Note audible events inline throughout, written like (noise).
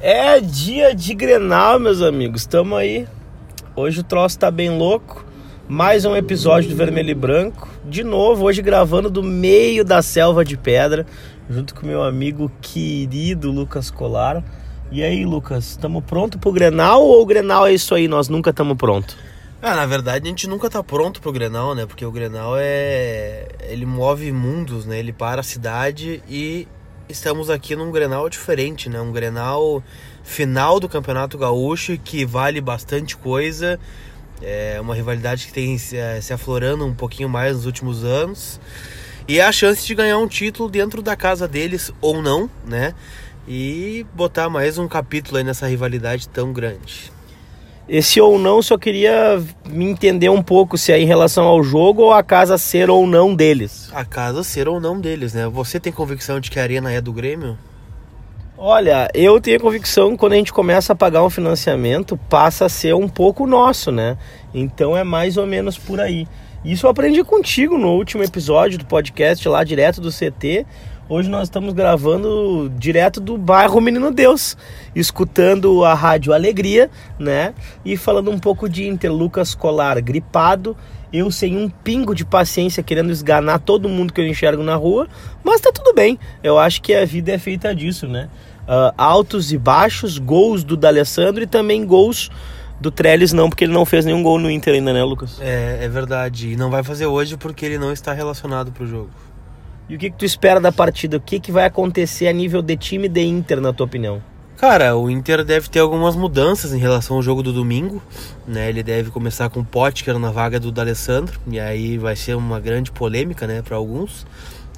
É dia de Grenal, meus amigos. Estamos aí. Hoje o troço tá bem louco. Mais um episódio do Vermelho e Branco. De novo, hoje gravando do meio da selva de pedra, junto com meu amigo querido Lucas Colar. E aí, Lucas, estamos pronto pro Grenal ou o Grenal é isso aí? Nós nunca estamos pronto? Ah, na verdade a gente nunca tá pronto pro Grenal, né? Porque o Grenal é. Ele move mundos, né? Ele para a cidade e estamos aqui num Grenal diferente, né? Um Grenal final do Campeonato Gaúcho que vale bastante coisa. É uma rivalidade que tem se, eh, aflorando um pouquinho mais nos últimos anos. E a chance de ganhar um título dentro da casa deles ou não, né? E botar mais um capítulo aí nessa rivalidade tão grande. Esse ou não, só queria me entender um pouco se é em relação ao jogo ou a casa ser ou não deles. A casa ser ou não deles, né? Você tem convicção de que a arena é do Grêmio? Olha, eu tenho a convicção que quando a gente começa a pagar um financiamento, passa a ser um pouco nosso, né? Então é mais ou menos por aí. Isso eu aprendi contigo no último episódio do podcast lá direto do CT, Hoje nós estamos gravando direto do bairro Menino Deus, escutando a rádio Alegria, né? E falando um pouco de Inter, Lucas Colar gripado, eu sem um pingo de paciência querendo esganar todo mundo que eu enxergo na rua, mas tá tudo bem. Eu acho que a vida é feita disso, né? Uh, altos e baixos, gols do D'Alessandro e também gols do Trellis não, porque ele não fez nenhum gol no Inter ainda, né, Lucas? É, é verdade. E não vai fazer hoje porque ele não está relacionado pro jogo. E o que, que tu espera da partida? O que, que vai acontecer a nível de time de Inter, na tua opinião? Cara, o Inter deve ter algumas mudanças em relação ao jogo do domingo, né? Ele deve começar com o Potker na vaga do D'Alessandro, e aí vai ser uma grande polêmica, né, para alguns.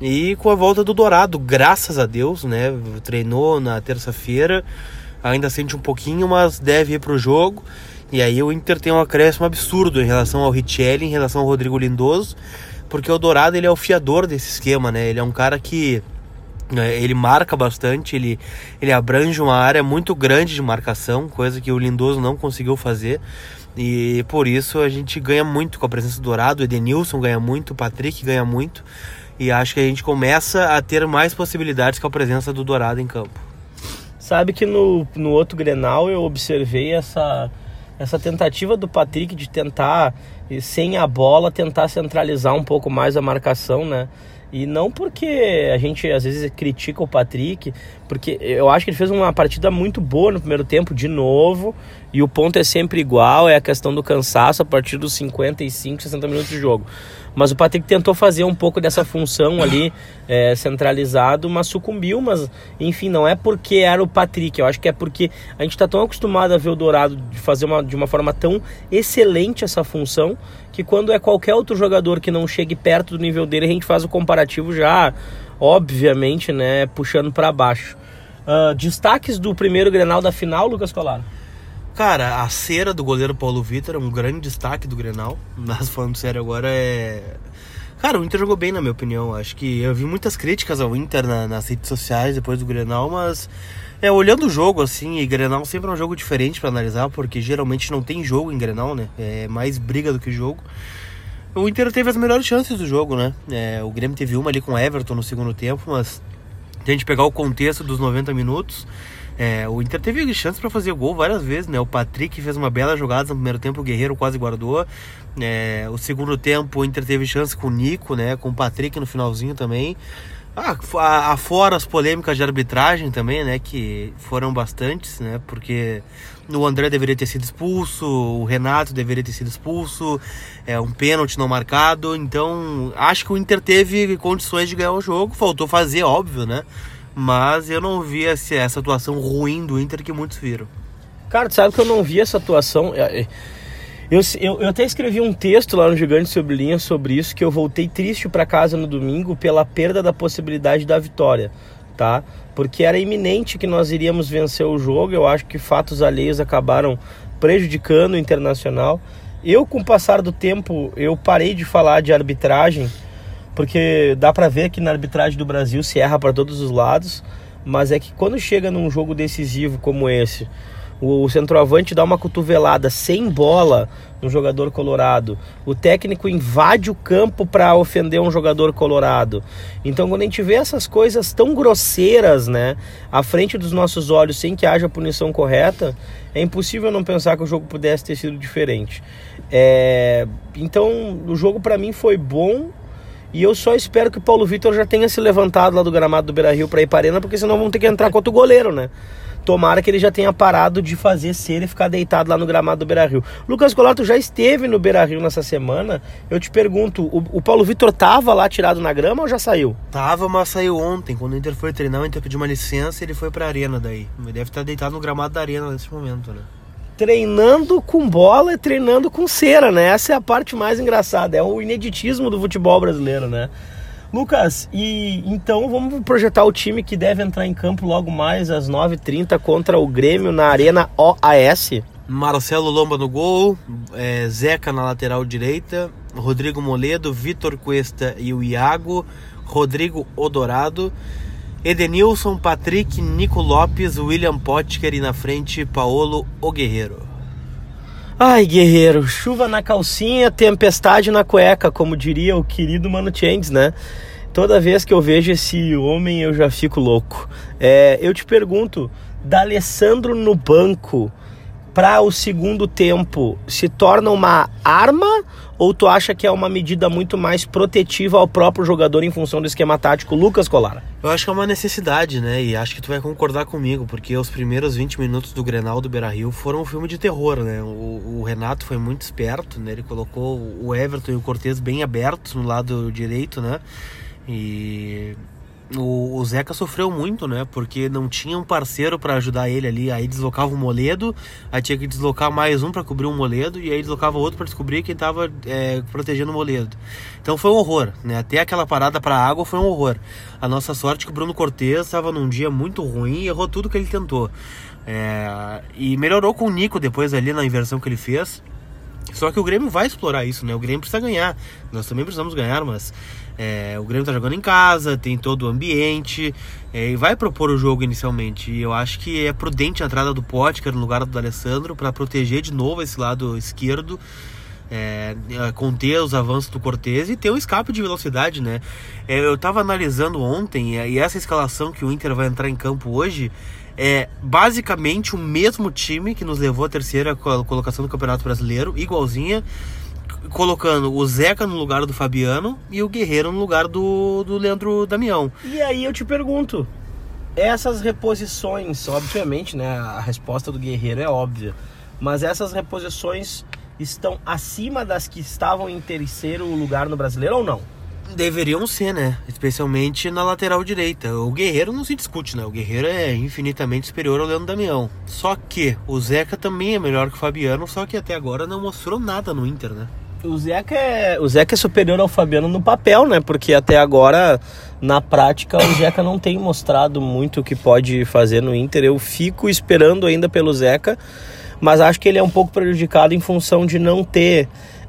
E com a volta do Dourado, graças a Deus, né? Treinou na terça-feira, ainda sente um pouquinho, mas deve ir pro jogo. E aí o Inter tem um acréscimo absurdo em relação ao Richelli, em relação ao Rodrigo Lindoso porque o Dourado ele é o fiador desse esquema, né? Ele é um cara que né, ele marca bastante, ele, ele abrange uma área muito grande de marcação, coisa que o Lindoso não conseguiu fazer. E por isso a gente ganha muito com a presença do Dourado, o Edenilson ganha muito, o Patrick ganha muito. E acho que a gente começa a ter mais possibilidades com a presença do Dourado em campo. Sabe que no, no outro Grenal eu observei essa, essa tentativa do Patrick de tentar, sem a bola, tentar centralizar um pouco mais a marcação, né? E não porque a gente às vezes critica o Patrick, porque eu acho que ele fez uma partida muito boa no primeiro tempo, de novo, e o ponto é sempre igual, é a questão do cansaço a partir dos 55, 60 minutos de jogo. Mas o Patrick tentou fazer um pouco dessa função ali é, (laughs) centralizado, mas sucumbiu. Mas enfim, não é porque era o Patrick. Eu acho que é porque a gente está tão acostumado a ver o Dourado de fazer uma, de uma forma tão excelente essa função que quando é qualquer outro jogador que não chegue perto do nível dele, a gente faz o comparativo já, obviamente, né, puxando para baixo. Uh, destaques do primeiro Grenal da final, Lucas Colar? Cara, a cera do goleiro Paulo Vitor é um grande destaque do Grenal. (laughs) Mas falando sério agora é. Cara, o Inter jogou bem, na minha opinião. Acho que eu vi muitas críticas ao Inter na, nas redes sociais depois do Grenal, mas é, olhando o jogo assim, e Grenal sempre é um jogo diferente para analisar, porque geralmente não tem jogo em Grenal, né? É mais briga do que jogo. O Inter teve as melhores chances do jogo, né? É, o Grêmio teve uma ali com Everton no segundo tempo, mas a gente pegar o contexto dos 90 minutos, é, o Inter teve chance para fazer gol várias vezes, né? O Patrick fez uma bela jogada no primeiro tempo, o Guerreiro quase guardou. É, o segundo tempo, o Inter teve chance com o Nico, né? Com o Patrick no finalzinho também. Ah, afora as polêmicas de arbitragem também, né? Que foram bastantes, né? Porque o André deveria ter sido expulso, o Renato deveria ter sido expulso, é um pênalti não marcado. Então, acho que o Inter teve condições de ganhar o jogo, faltou fazer, óbvio, né? Mas eu não vi essa, essa atuação ruim do Inter que muitos viram. Cara, tu sabe que eu não vi essa atuação. É, é, eu, eu, eu, até escrevi um texto lá no Gigante sobre Linha sobre isso, que eu voltei triste para casa no domingo pela perda da possibilidade da vitória, tá? Porque era iminente que nós iríamos vencer o jogo, eu acho que fatos alheios acabaram prejudicando o Internacional. Eu, com o passar do tempo, eu parei de falar de arbitragem, porque dá para ver que na arbitragem do Brasil se erra para todos os lados, mas é que quando chega num jogo decisivo como esse, o centroavante dá uma cotovelada sem bola no jogador colorado, o técnico invade o campo para ofender um jogador colorado. Então, quando a gente vê essas coisas tão grosseiras, né, à frente dos nossos olhos, sem que haja punição correta, é impossível não pensar que o jogo pudesse ter sido diferente. É... Então, o jogo para mim foi bom. E eu só espero que o Paulo Vitor já tenha se levantado lá do gramado do Beira Rio para ir para arena, porque senão vão ter que entrar contra o goleiro, né? Tomara que ele já tenha parado de fazer ser e ficar deitado lá no gramado do Beira Rio. Lucas Colato já esteve no Beira Rio nessa semana. Eu te pergunto, o, o, Paulo Vitor tava lá tirado na grama ou já saiu? Tava, mas saiu ontem. Quando o Inter foi treinar, o Inter pediu uma licença e ele foi pra arena daí. Ele deve estar deitado no gramado da arena nesse momento, né? Treinando com bola e treinando com cera, né? Essa é a parte mais engraçada. É o ineditismo do futebol brasileiro, né? Lucas, e então vamos projetar o time que deve entrar em campo logo mais às 9h30 contra o Grêmio na Arena OAS. Marcelo Lomba no gol, é, Zeca na lateral direita, Rodrigo Moledo, Vitor Cuesta e o Iago, Rodrigo Odorado, Edenilson, Patrick, Nico Lopes, William Potker e na frente Paolo O Guerreiro. Ai, guerreiro, chuva na calcinha, tempestade na cueca, como diria o querido Mano Changes, né? Toda vez que eu vejo esse homem eu já fico louco. É, eu te pergunto, D'Alessandro no banco para o segundo tempo se torna uma arma ou tu acha que é uma medida muito mais protetiva ao próprio jogador em função do esquema tático Lucas Colara? Eu acho que é uma necessidade, né? E acho que tu vai concordar comigo, porque os primeiros 20 minutos do Grenal do Beira-Rio foram um filme de terror, né? O, o, Renato foi muito esperto, né? Ele colocou o Everton e o Cortez bem abertos no lado direito, né? E o, o, Zeca sofreu muito, né? Porque não tinha um parceiro para ajudar ele ali. Aí deslocava o Moledo, aí tinha que deslocar mais um para cobrir um Moledo, e aí deslocava outro para descobrir quem tava é, protegendo o Moledo. Então foi um horror, né? Até aquela parada para água foi um horror. A nossa sorte é que o Bruno Cortes estava num dia muito ruim e errou tudo que ele tentou. É, e melhorou com o Nico depois ali na inversão que ele fez. Só que o Grêmio vai explorar isso, né? O Grêmio precisa ganhar. Nós também precisamos ganhar, mas é, o Grêmio tá jogando em casa, tem todo o ambiente é, e vai propor o jogo inicialmente. E eu acho que é prudente a entrada do Potker no lugar do Alessandro para proteger de novo esse lado esquerdo. É, é, conter os avanços do Cortez e ter um escape de velocidade, né? É, eu estava analisando ontem e essa escalação que o Inter vai entrar em campo hoje é basicamente o mesmo time que nos levou à terceira colocação do Campeonato Brasileiro, igualzinha colocando o Zeca no lugar do Fabiano e o Guerreiro no lugar do, do Leandro Damião. E aí eu te pergunto, essas reposições, obviamente, né, a resposta do Guerreiro é óbvia, mas essas reposições estão acima das que estavam em terceiro lugar no Brasileiro ou não? Deveriam ser, né? Especialmente na lateral direita. O Guerreiro não se discute, né? O Guerreiro é infinitamente superior ao Leandro Damião. Só que o Zeca também é melhor que o Fabiano, só que até agora não mostrou nada no Inter, né? O Zeca, é, o Zeca é superior ao Fabiano no papel, né? Porque até agora, na prática, o Zeca não tem mostrado muito o que pode fazer no Inter. Eu fico esperando ainda pelo Zeca, mas acho que ele é um pouco prejudicado em função de não ter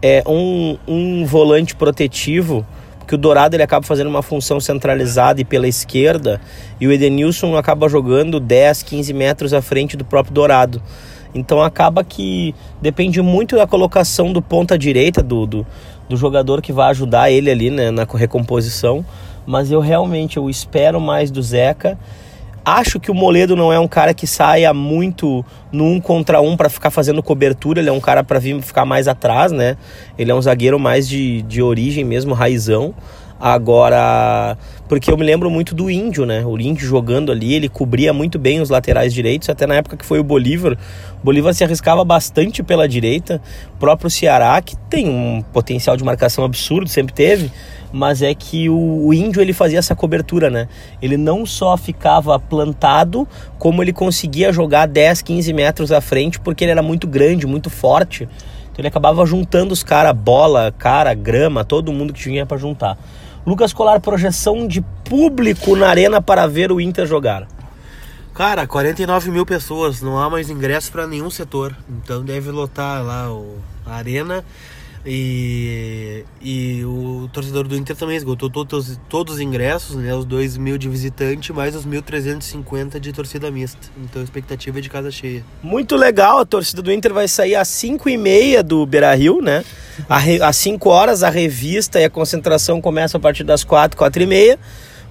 é, um, um volante protetivo que o Dourado ele acaba fazendo uma função centralizada e pela esquerda, e o Edenilson acaba jogando 10, 15 metros à frente do próprio Dourado. Então acaba que depende muito da colocação do ponta direita do, do, do jogador que vai ajudar ele ali né, na recomposição. Mas eu realmente eu espero mais do Zeca. Acho que o Moledo não é um cara que saia muito no um contra um para ficar fazendo cobertura. Ele é um cara para vir ficar mais atrás, né? Ele é um zagueiro mais de, de origem mesmo, raizão. Agora, porque eu me lembro muito do Índio, né? O Índio jogando ali, ele cobria muito bem os laterais direitos, até na época que foi o Bolívar. O Bolívar se arriscava bastante pela direita. O próprio Ceará, que tem um potencial de marcação absurdo, sempre teve, mas é que o, o Índio ele fazia essa cobertura, né? Ele não só ficava plantado, como ele conseguia jogar 10, 15 metros à frente, porque ele era muito grande, muito forte. Então ele acabava juntando os caras, bola, cara, grama, todo mundo que tinha para juntar. Lucas Colar, projeção de público na arena para ver o Inter jogar. Cara, 49 mil pessoas, não há mais ingressos para nenhum setor. Então deve lotar lá o, a arena. E, e o torcedor do Inter também esgotou todos, todos os ingressos, né? Os 2 mil de visitante, mais os 1.350 de torcida mista. Então a expectativa é de casa cheia. Muito legal, a torcida do Inter vai sair às 5 e meia do Beira Rio, né? Às 5 horas a revista e a concentração começa a partir das 4, 4 e meia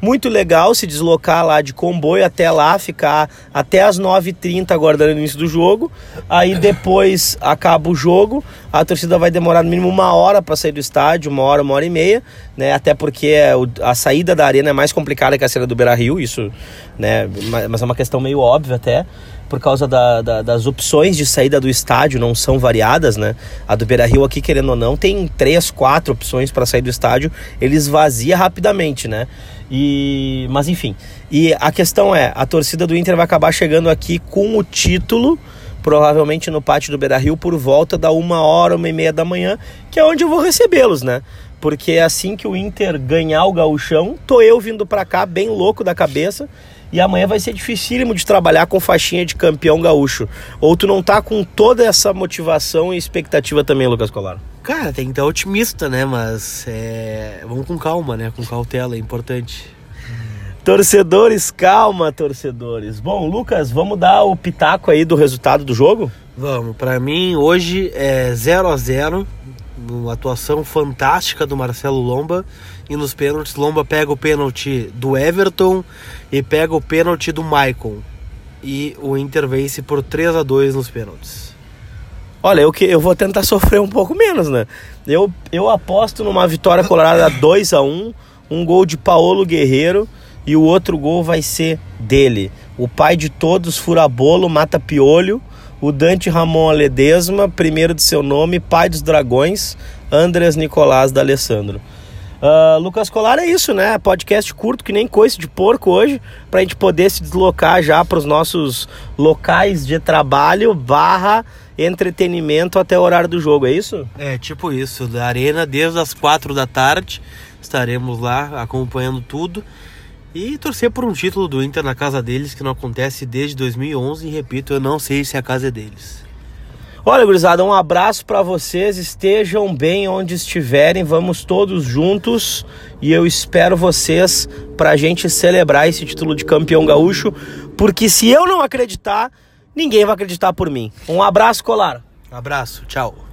muito legal se deslocar lá de comboio até lá, ficar até as 9h30 aguardando o início do jogo. Aí depois (laughs) acaba o jogo, a torcida vai demorar no mínimo uma hora para sair do estádio, uma hora, uma hora e meia, né? Até porque é a saída da arena é mais complicada que a saída do Beira Rio, isso, né? Mas é uma questão meio óbvia até por causa da, da, das opções de saída do estádio não são variadas, né? A do Beira Rio aqui, querendo ou não, tem três, quatro opções para sair do estádio, ele esvazia rapidamente, né? E, mas enfim, e a questão é, a torcida do Inter vai acabar chegando aqui com o título, provavelmente no pátio do Beira Rio, por volta da uma hora, uma e meia da manhã, que é onde eu vou recebê-los, né? Porque assim que o Inter ganhar o gauchão, tô eu vindo para cá bem louco da cabeça, e amanhã vai ser dificílimo de trabalhar com faixinha de campeão gaúcho. Ou tu não tá com toda essa motivação e expectativa também, Lucas Colar? Cara, tem que estar otimista, né? Mas é... vamos com calma, né? Com cautela, é importante. Torcedores, calma, torcedores. Bom, Lucas, vamos dar o pitaco aí do resultado do jogo? Vamos. Para mim, hoje é 0 a 0 uma atuação fantástica do Marcelo Lomba. E nos pênaltis, Lomba pega o pênalti do Everton e pega o pênalti do Maicon. E o Inter vence por 3 a 2 nos pênaltis. Olha, eu, que, eu vou tentar sofrer um pouco menos, né? Eu, eu aposto numa vitória colorada (laughs) 2 a 1 um gol de Paolo Guerreiro e o outro gol vai ser dele. O pai de todos, furabolo, mata piolho. O Dante Ramon Aledesma, primeiro de seu nome, pai dos dragões, Andrés Nicolás da Alessandro. Uh, Lucas Colar é isso, né? Podcast curto que nem coice de porco hoje, para a gente poder se deslocar já para os nossos locais de trabalho barra entretenimento até o horário do jogo, é isso? É, tipo isso, da arena desde as quatro da tarde, estaremos lá acompanhando tudo e torcer por um título do Inter na casa deles que não acontece desde 2011 e repito, eu não sei se a casa é deles. Olha, gurizada, um abraço para vocês. Estejam bem onde estiverem. Vamos todos juntos e eu espero vocês para a gente celebrar esse título de campeão gaúcho, porque se eu não acreditar, ninguém vai acreditar por mim. Um abraço, Colar. Abraço, tchau.